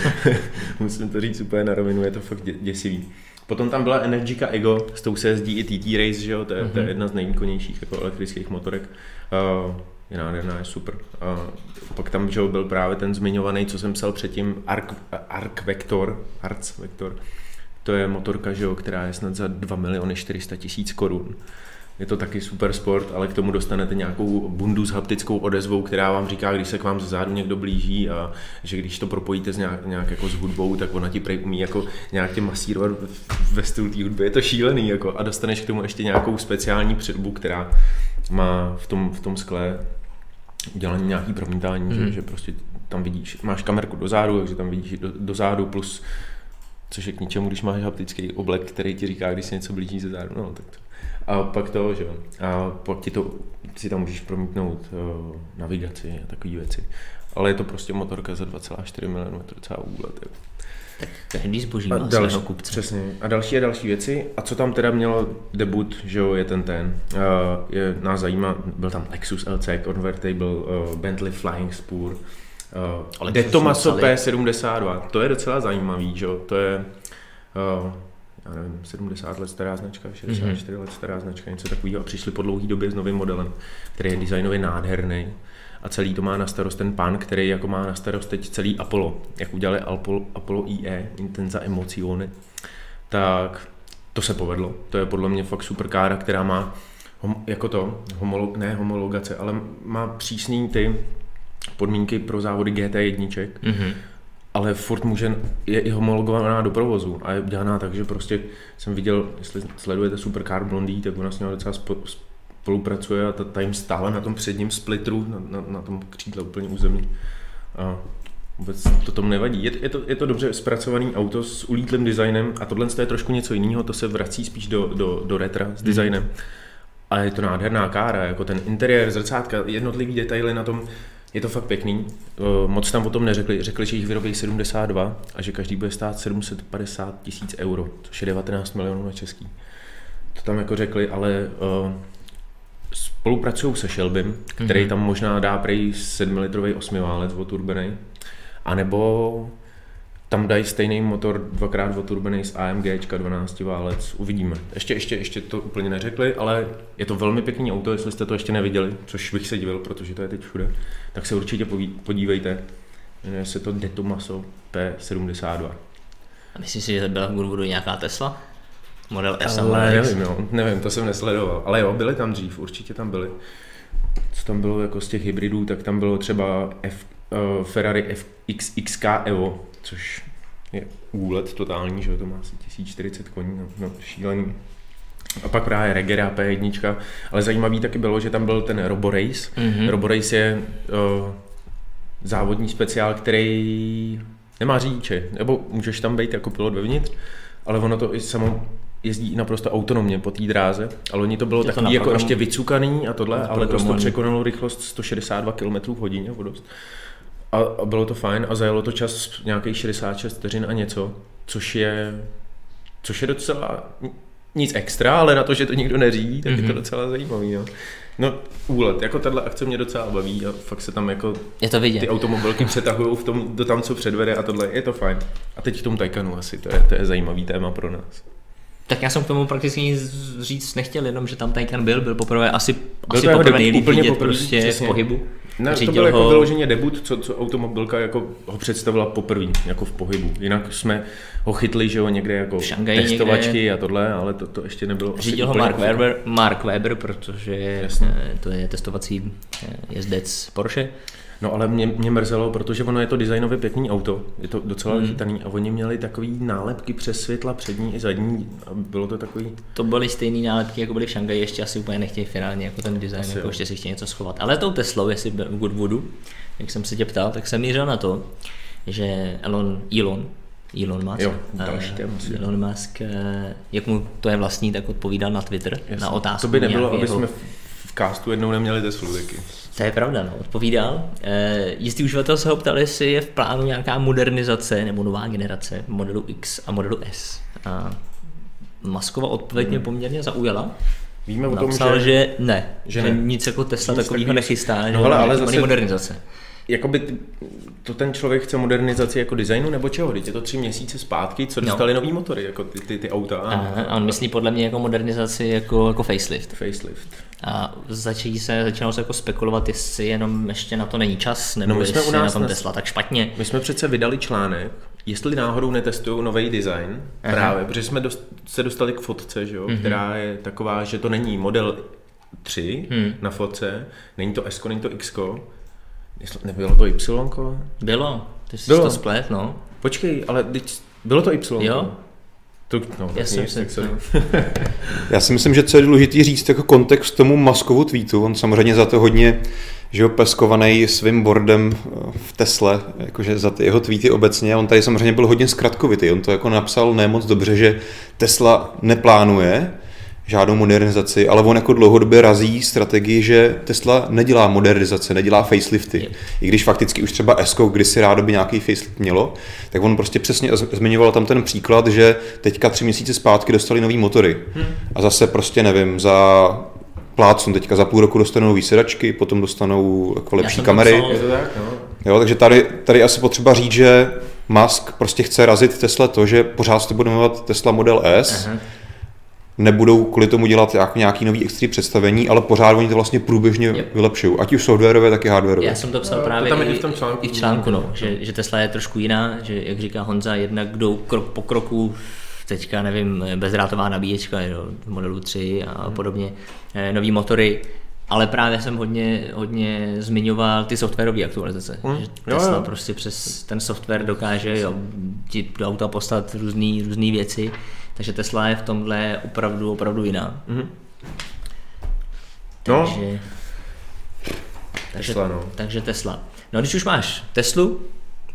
Musím to říct úplně na rovinu, je to fakt děsivý. Potom tam byla Energica Ego, s tou se jezdí i TT Race, že jo? To, je, mm-hmm. to je mhm. jedna z nejvýkonnějších jako elektrických motorek. Je nádherná, je super. A pak tam že byl právě ten zmiňovaný, co jsem psal předtím, Arc, Arc Vector, Arc Vector. To je motorka, že jo, která je snad za 2 miliony 400 tisíc korun. Je to taky super sport, ale k tomu dostanete nějakou bundu s haptickou odezvou, která vám říká, když se k vám ze zádu někdo blíží a že když to propojíte s nějak, nějak jako s hudbou, tak ona ti prej umí jako nějak tě masírovat ve stylu té hudby. Je to šílený jako a dostaneš k tomu ještě nějakou speciální předbu, která má v tom, v tom skle udělaný nějaký promítání, mm. že, že prostě tam vidíš, máš kamerku do zádu, takže tam vidíš do, do zádu plus což je k ničemu, když máš haptický oblek, který ti říká, když se něco blíží ze zádu, no tak to. A pak to, že a pak ti to, si tam můžeš promítnout uh, navigaci a takové věci. Ale je to prostě motorka za 2,4 mm, to docela úlet. Jako. Tak každý zboží má další, kupce. Přesně. A další a další věci. A co tam teda mělo debut, že jo, je ten ten. Uh, je, nás zajímá, byl tam Lexus LC Convertible, uh, Bentley Flying Spur, uh, De Tomaso P72. To je docela zajímavý, že jo. To je uh, já nevím, 70 let stará značka, 64 mm-hmm. let stará značka, něco takového a přišli po dlouhé době s novým modelem, který je designově nádherný a celý to má na starost ten pan, který jako má na starost teď celý Apollo, jak udělali Apollo, Apollo IE, Intenza Emocione, tak to se povedlo. To je podle mě fakt super kára, která má hom, jako to, homolog, ne homologace, ale má přísný ty podmínky pro závody GT1. Mm-hmm. ale furt může, je i homologovaná do provozu a je udělaná tak, že prostě jsem viděl, jestli sledujete Supercar Blondie, tak ona s docela spolupracuje a ta, ta jim stála na tom předním splitru, na, na, na tom křídle úplně území. A vůbec to tomu nevadí. Je, je, to, je to dobře zpracovaný auto s ulítlým designem a tohle je trošku něco jiného, to se vrací spíš do, do, do retra s designem. Mm. A je to nádherná kára, jako ten interiér, zrcátka, jednotlivý detaily na tom, je to fakt pěkný. Moc tam o tom neřekli. Řekli, že jich vyrobí 72 a že každý bude stát 750 tisíc euro, což je 19 milionů na český. To tam jako řekli, ale spolupracují se Shelbym, který mm-hmm. tam možná dá prej 7-litrový osmiválec od turbinej, anebo tam dají stejný motor dvakrát turbinej z AMG 12 válec, uvidíme. Ještě, ještě, ještě to úplně neřekli, ale je to velmi pěkný auto, jestli jste to ještě neviděli, což bych se divil, protože to je teď všude, tak se určitě podívejte. Jmenuje se to De Tomaso P72. A myslíš si, že byla v Goodwoodu nějaká Tesla? Model S ale nevím, jo, nevím, to jsem nesledoval. Ale jo, byly tam dřív, určitě tam byly. Co tam bylo jako z těch hybridů, tak tam bylo třeba F, uh, Ferrari FXXK Evo, což je úlet totální, že to má asi 1040 koní, no, no šílený. A pak právě Regera P1, ale zajímavý taky bylo, že tam byl ten Roborace. Mm-hmm. Roborace je uh, závodní speciál, který nemá řidiče, nebo můžeš tam být jako pilot vevnitř, ale ono to i samo jezdí naprosto autonomně po té dráze, ale oni to bylo je takový to jako ještě vycukaný a tohle, ale to překonalo rychlost 162 km v hodině. A, a bylo to fajn a zajelo to čas nějakých 66 vteřin a něco, což je, což je docela nic extra, ale na to, že to nikdo neřídí, tak mm-hmm. je to mhm. docela zajímavý. Jo. No, úlet, jako tahle akce mě docela baví a fakt se tam jako je to vidět. ty automobilky přetahují v tom, do tam, co předvede a tohle, je to fajn. A teď k tomu Taycanu asi, to je, to je zajímavý téma pro nás. Tak já jsem k tomu prakticky nic říct nechtěl, jenom že tam Taycan byl, byl poprvé asi, byl asi poprvé nejlíp vidět poprvé, prostě přesně. v pohybu. Ne, to byl jako vyloženě debut, co, co automobilka jako ho představila poprvé, jako v pohybu. Jinak jsme ho chytli, že ho někde jako testovačky někde... a tohle, ale to, to ještě nebylo Řídil ho Mark Weber, Mark Weber, protože Jasně. Eh, to je testovací eh, jezdec Porsche. No ale mě, mě mrzelo, protože ono je to designově pěkný auto, je to docela mm. chytaný a oni měli takový nálepky přes světla přední i zadní a bylo to takový... To byly stejné nálepky, jako byly v Šangaji, ještě asi úplně nechtějí finálně jako ten design, asi jako jo. ještě si chtějí něco schovat. Ale tou Teslou, jestli v Goodwoodu, jak jsem se tě ptal, tak jsem mířil na to, že Elon, Elon, Elon Musk, jo, další uh, Elon Musk, uh, jak mu to je vlastní, tak odpovídal na Twitter Jasně. na otázku. To by nebylo, aby jsme v castu jednou neměli Teslu taky. To je pravda, no, odpovídal. E, jistý uživatel se ho ptal, jestli je v plánu nějaká modernizace nebo nová generace modelu X a modelu S. A Maskova odpověď mě hmm. poměrně zaujala. Víme o tom, že, že ne, že, že ne. nic jako Tesla takového nechystá, no, že ale, ale zase, modernizace. Jakoby to ten člověk chce modernizaci jako designu nebo čeho? Teď je to tři měsíce zpátky, co no. dostali no. nový motory, jako ty, ty, ty auta. A, a on myslí podle mě jako modernizaci jako, jako facelift. Facelift. A začíná se, začínalo se jako spekulovat, jestli jenom ještě na to není čas, nebo no my jsme jestli u nás na tom Tesla tak špatně. My jsme přece vydali článek, jestli náhodou netestují nový design, Aha. právě, protože jsme dost, se dostali k fotce, že jo, mm-hmm. která je taková, že to není model 3 hmm. na fotce, není to S, není to X, nebylo to Y? Bylo, ty jsi bylo. to splet, no. Počkej, ale teď bylo to Y? Jo. To, no, já, si, no. já si myslím, že co je důležité říct jako kontext tomu Maskovu tweetu, on samozřejmě za to hodně že ho peskovaný svým boardem eh, v Tesle, jakože za ty jeho tweety obecně, on tady samozřejmě byl hodně zkratkovitý, on to jako napsal nemoc dobře, že Tesla neplánuje žádnou modernizaci, ale on jako dlouhodobě razí strategii, že Tesla nedělá modernizace, nedělá facelifty. Je. I když fakticky už třeba Esko kdysi rádo by nějaký facelift mělo, tak on prostě přesně zmiňoval tam ten příklad, že teďka tři měsíce zpátky dostali nový motory. Hmm. A zase prostě nevím, za plácnu teďka za půl roku dostanou výsedačky, potom dostanou jako lepší kamery. Psal, tak, no. Jo, takže tady, tady asi potřeba říct, že Musk prostě chce razit Tesla to, že pořád to bude jmenovat Tesla Model S, Aha nebudou kvůli tomu dělat jako nějaký nový extra představení, ale pořád oni to vlastně průběžně yep. vylepšují. Ať už softwarové, tak i hardwarové. Já jsem to psal no, právě to tam i, v tom článku, i v článku no, že, že Tesla je trošku jiná, že jak říká Honza, jednak jdou krok po kroku teďka, nevím, bezdrátová nabíječka jo, v modelu 3 a hmm. podobně, eh, nový motory, ale právě jsem hodně, hodně zmiňoval ty softwarové aktualizace. Hmm. Že Tesla jo, jo. prostě přes ten software dokáže jo, ti do auta poslat různé věci, takže Tesla je v tomhle opravdu, opravdu jiná. Hmm. Takže, no. takže, Tesla, no. takže Tesla. No když už máš Teslu,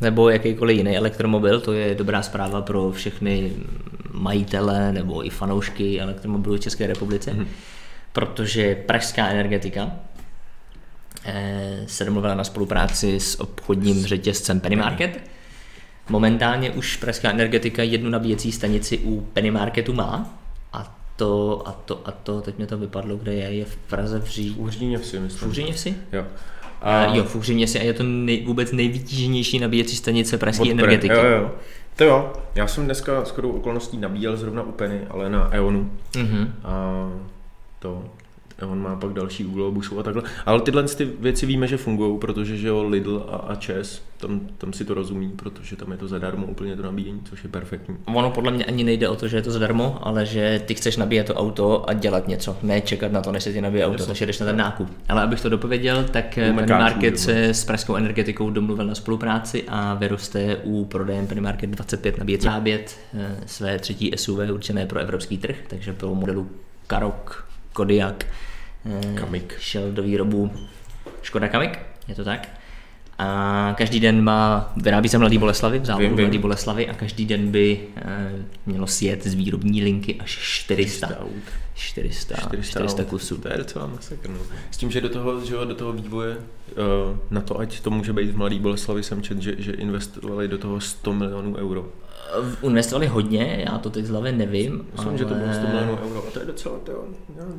nebo jakýkoliv jiný elektromobil, to je dobrá zpráva pro všechny majitele nebo i fanoušky elektromobilů v České republice, mm-hmm. protože pražská energetika eh, se domluvila na spolupráci s obchodním řetězcem Penny Market. Momentálně už pražská energetika jednu nabíjecí stanici u Penny Marketu má a to, a to, a to, teď mě to vypadlo, kde je, je v Praze v Ří... V myslím. V Hříně vsi? Jo. A... Jo, v Uhřímě si a je to nej, vůbec nejvytíženější nabíjecí stanice pražské energetiky. Jo, jo. To jo, já jsem dneska s okolností nabíjel zrovna u Penny, ale na Eonu. Mm-hmm. A to, on má pak další úlohu a takhle. Ale tyhle ty věci víme, že fungují, protože že jo, Lidl a, a Čes, tam, tam si to rozumí, protože tam je to zadarmo úplně to nabíjení, což je perfektní. Ono podle mě ani nejde o to, že je to zadarmo, ale že ty chceš nabíjet to auto a dělat něco, ne čekat na to, než se ti nabíje auto, takže jdeš na ten nákup. Ale abych to dopověděl, tak Penny Market se s pražskou energetikou domluvil na spolupráci a vyroste u prodejem Penny Market 25 nabíjecí zábět eh, své třetí SUV určené pro evropský trh, takže pro modelu Karok, Kodiak, Eh, Kamik. Šel do výrobu Škoda Kamik, je to tak? A každý den má, vyrábí se Mladý Boleslavy, v závodu Mladý Boleslavy a každý den by e, mělo sjet z výrobní linky až 400. 400 aut. 400, 400, 400 kusů. To je docela masakr. No. S tím, že do toho, že do toho vývoje, uh, na to, ať to může být v Mladý Boleslavi, jsem čet, že, že investovali do toho 100 milionů euro. Investovali hodně, já to teď z hlavy nevím. Myslím, ale... že to bylo 100 milionů euro a to je docela, to,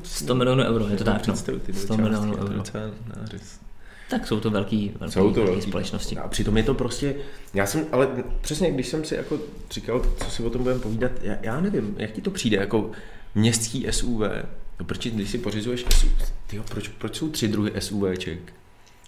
100 milionů euro, je to tak, no. 100 milionů euro. Tak jsou to velký, velký, jsou to velký společnosti. A přitom je to prostě, já jsem, ale přesně, když jsem si jako říkal, co si o tom budeme povídat, já, já nevím, jak ti to přijde, jako městský SUV, no proč, když si pořizuješ SUV, tyjo, proč, proč jsou tři druhy SUVček?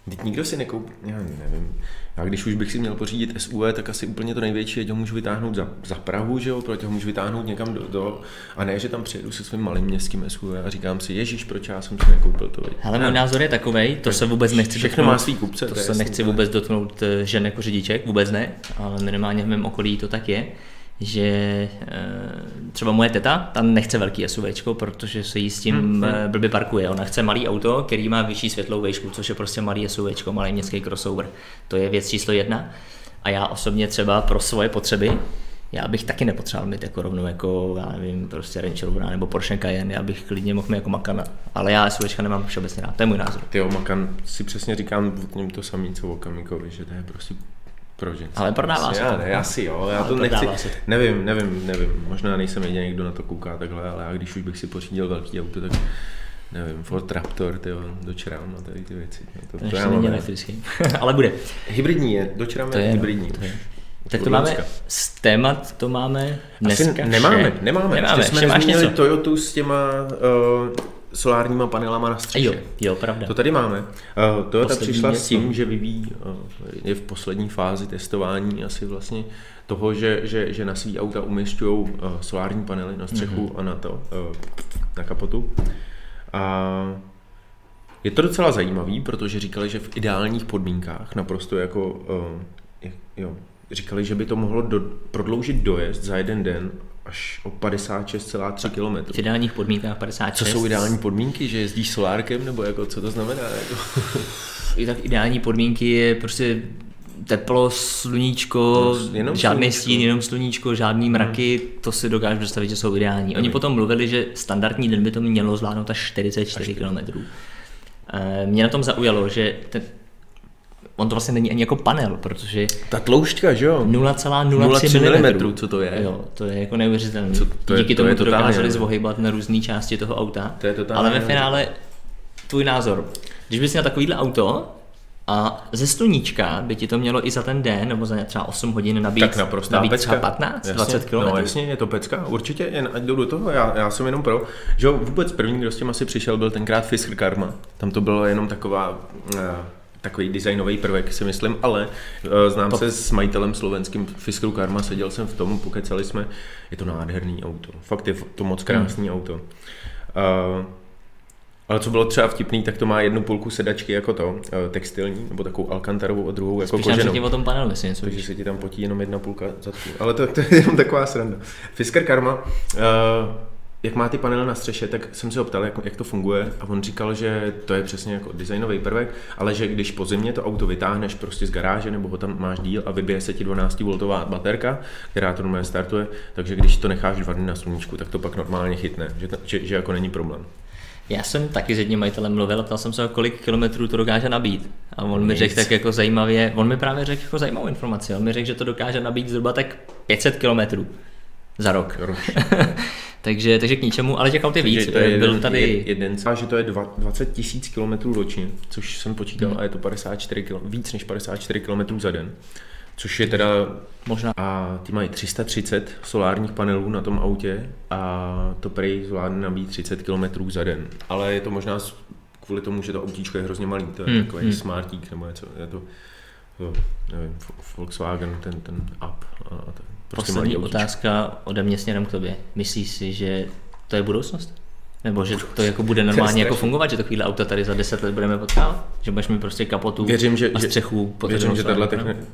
Teď nikdo si nekoupí, já nevím. Já když už bych si měl pořídit SUV, tak asi úplně to největší je, že ho můžu vytáhnout za, za Prahu, že jo, protože ho můžu vytáhnout někam do, do, a ne, že tam přijedu se svým malým městským SUV a říkám si, ježíš, proč já jsem si nekoupil to. Ale můj názor je takový, to se vůbec nechci Všechno dotknout, má svý kupce. To, to se nechci vůbec dotknout eh, žen jako řidiček, vůbec ne, ale minimálně v mém okolí to tak je že eh, třeba moje teta, tam nechce velký SUV, protože se jí s tím hmm, hmm. blbě parkuje. Ona chce malý auto, který má vyšší světlou výšku, což je prostě malý SUV, malý městský crossover. To je věc číslo jedna. A já osobně třeba pro svoje potřeby, já bych taky nepotřeboval mít jako rovnou jako, já nevím, prostě Range Rover nebo Porsche Cayenne, já bych klidně mohl mít jako Macan, ale já SUV nemám všeobecně rád, to je můj názor. Ty Macan si přesně říkám v něm to samé, co o Kamikovi, že to je prostě pro ženské. Ale prodává asi, se já, to. Ne, asi jo, já ale to nechci, se. nevím, nevím, nevím, možná nejsem jediný, kdo na to kouká takhle, ale já když už bych si pořídil velký auto, tak nevím, Ford Raptor, tyjo, dočerám a tady ty věci. No, to, to, to já není elektrický, ale bude. Hybridní je, dočerám je, je hybridní. To je. Tak to máme, z témat to máme dneska Asi nemáme, nemáme, nemáme. Ještě jsme nezmínili Toyota s těma uh, solárníma panelama na střeše. Jo, jo, pravda. To tady máme. Uh, Toyota Poslední přišla s tím, že vyvíjí, uh, je v poslední fázi testování asi vlastně toho, že, že, že na svý auta umišťují uh, solární panely na střechu mm-hmm. a na to, uh, na kapotu. A je to docela zajímavý, protože říkali, že v ideálních podmínkách naprosto jako, uh, jo, říkali, že by to mohlo do, prodloužit dojezd za jeden den až o 56,3 km. V ideálních podmínkách 56. Co jsou ideální podmínky, že jezdíš solárkem, nebo jako, co to znamená? Jako? I tak ideální podmínky je prostě teplo, sluníčko, no, jenom žádný sluníčko. stín, jenom sluníčko, žádný hmm. mraky, hmm. to si dokážu představit, že jsou ideální. Oni potom mluvili, že standardní den by to mělo zvládnout až 44 km. Mě na tom zaujalo, že ten, on to vlastně není ani jako panel, protože... Ta tloušťka, že jo? 0,03 mm, co to je? Jo, to je jako neuvěřitelné. Díky to tomu to dokázali zvohybat na různé části toho auta. To je Ale ve finále, tvůj názor. Když bys měl takovýhle auto, a ze sluníčka by ti to mělo i za ten den, nebo za třeba 8 hodin nabít, tak naprosto nabít třeba 15, jasně, 20 km. No jasně, je to pecka, určitě, jen ať jdu do toho, já, já jsem jenom pro. Že vůbec první, kdo s tím asi přišel, byl tenkrát Fisker Karma. Tam to bylo jenom taková uh, takový designový prvek, si myslím, ale uh, znám to... se s majitelem slovenským Fiskru Karma, seděl jsem v tom, pokecali jsme, je to nádherný auto, fakt je to moc krásný hmm. auto. Uh, Ale co bylo třeba vtipný, tak to má jednu půlku sedačky jako to, eh, textilní, nebo takovou alkantarovou a druhou jako Spíš koženou. o tom panelu, jestli něco Takže se ti tam potí jenom jedna půlka zadku. Ale to, to je jenom taková sranda. Fisker Karma, uh, jak má ty panely na střeše, tak jsem se ho ptal, jak, jak to funguje a on říkal, že to je přesně jako designový prvek, ale že když po zimě to auto vytáhneš prostě z garáže nebo ho tam máš díl a vybije se ti 12V baterka, která to normálně startuje, takže když to necháš dva dny na sluníčku, tak to pak normálně chytne, že, že, že jako není problém. Já jsem taky s jedním majitelem mluvil a ptal jsem se, kolik kilometrů to dokáže nabít. A on Nic. mi řekl tak jako zajímavě, on mi právě řekl jako zajímavou informaci, on mi řekl, že to dokáže nabít zhruba tak 500 kilometrů za rok. takže, takže k ničemu, ale těch aut je víc. To je byl jeden, tady... jeden, že to je 20 tisíc kilometrů ročně, což jsem počítal hmm. a je to 54 km, víc než 54 km za den. Což je teda možná. A ty mají 330 solárních panelů na tom autě a to prej zvládne nabít 30 km za den. Ale je to možná kvůli tomu, že to autíčko je hrozně malý, to je hmm. takový hmm. smartík nebo něco, je to, to nevím, Volkswagen, ten, ten up a ten Prostě Poslední otázka ode mě směrem k tobě. Myslíš si, že to je budoucnost? Nebo že to jako bude normálně jako fungovat, že takovýhle auta tady za 10 let budeme potkávat? Že budeš mít prostě kapotu věřím, že, a střechu Věřím, že tahle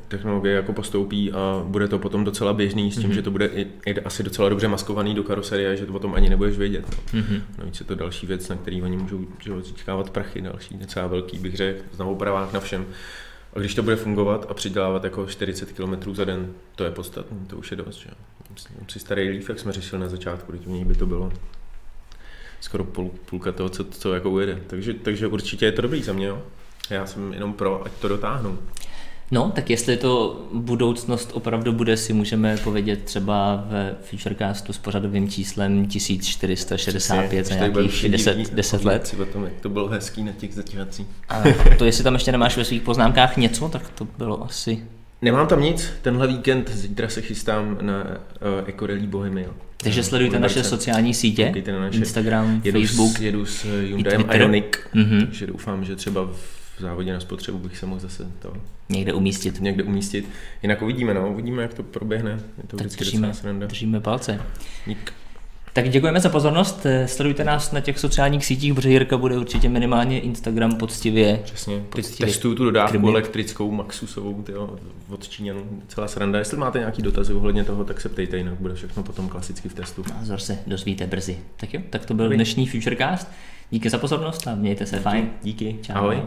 technologie jako postoupí a bude to potom docela běžný s tím, mm-hmm. že to bude i, i, asi docela dobře maskovaný do karoserie, že to potom ani nebudeš vědět. No. Mm-hmm. Navíc je to další věc, na který oni můžou získávat prachy, další docela velký, bych řekl, znovu pravák na všem. A když to bude fungovat a přidělávat jako 40 km za den, to je podstatné, to už je dost. Že? Si starý Leaf, jak jsme řešili na začátku, když u by to bylo skoro půl, půlka toho, co, co jako ujede. Takže, takže určitě je to dobrý za mě. Jo? Já jsem jenom pro, ať to dotáhnu. No, tak jestli to budoucnost opravdu bude, si můžeme povědět třeba ve Futurecastu s pořadovým číslem 1465 za nějakých 10, 10 let. O tom, jak to bylo hezký na těch zatíhacích. A to, jestli tam ještě nemáš ve svých poznámkách něco, tak to bylo asi... Nemám tam nic, tenhle víkend, zítra se chystám na uh, Eco Rally Bohemia. Takže sledujte naše sociální sítě, na naše, Instagram, jedu Facebook. S, jedu s Hyundai Ioniq, mm-hmm. takže doufám, že třeba v v závodě na spotřebu bych se mohl zase to někde umístit. Někde umístit. Jinak uvidíme, no, uvidíme, jak to proběhne. Je to tak vždycky držíme, sranda. držíme palce. Dík. Tak děkujeme za pozornost, sledujte nás na těch sociálních sítích, protože Jirka bude určitě minimálně Instagram poctivě. Přesně, poctivě testuju tu dodávku krmi. elektrickou Maxusovou tyjo, od Číňanů, celá sranda. Jestli máte nějaký dotazy ohledně toho, tak se ptejte, jinak bude všechno potom klasicky v testu. Názor se dozvíte brzy. Tak jo, tak to byl dnešní Futurecast. Díky za pozornost a mějte se Díky. fajn. Díky. Čau. Ahoj.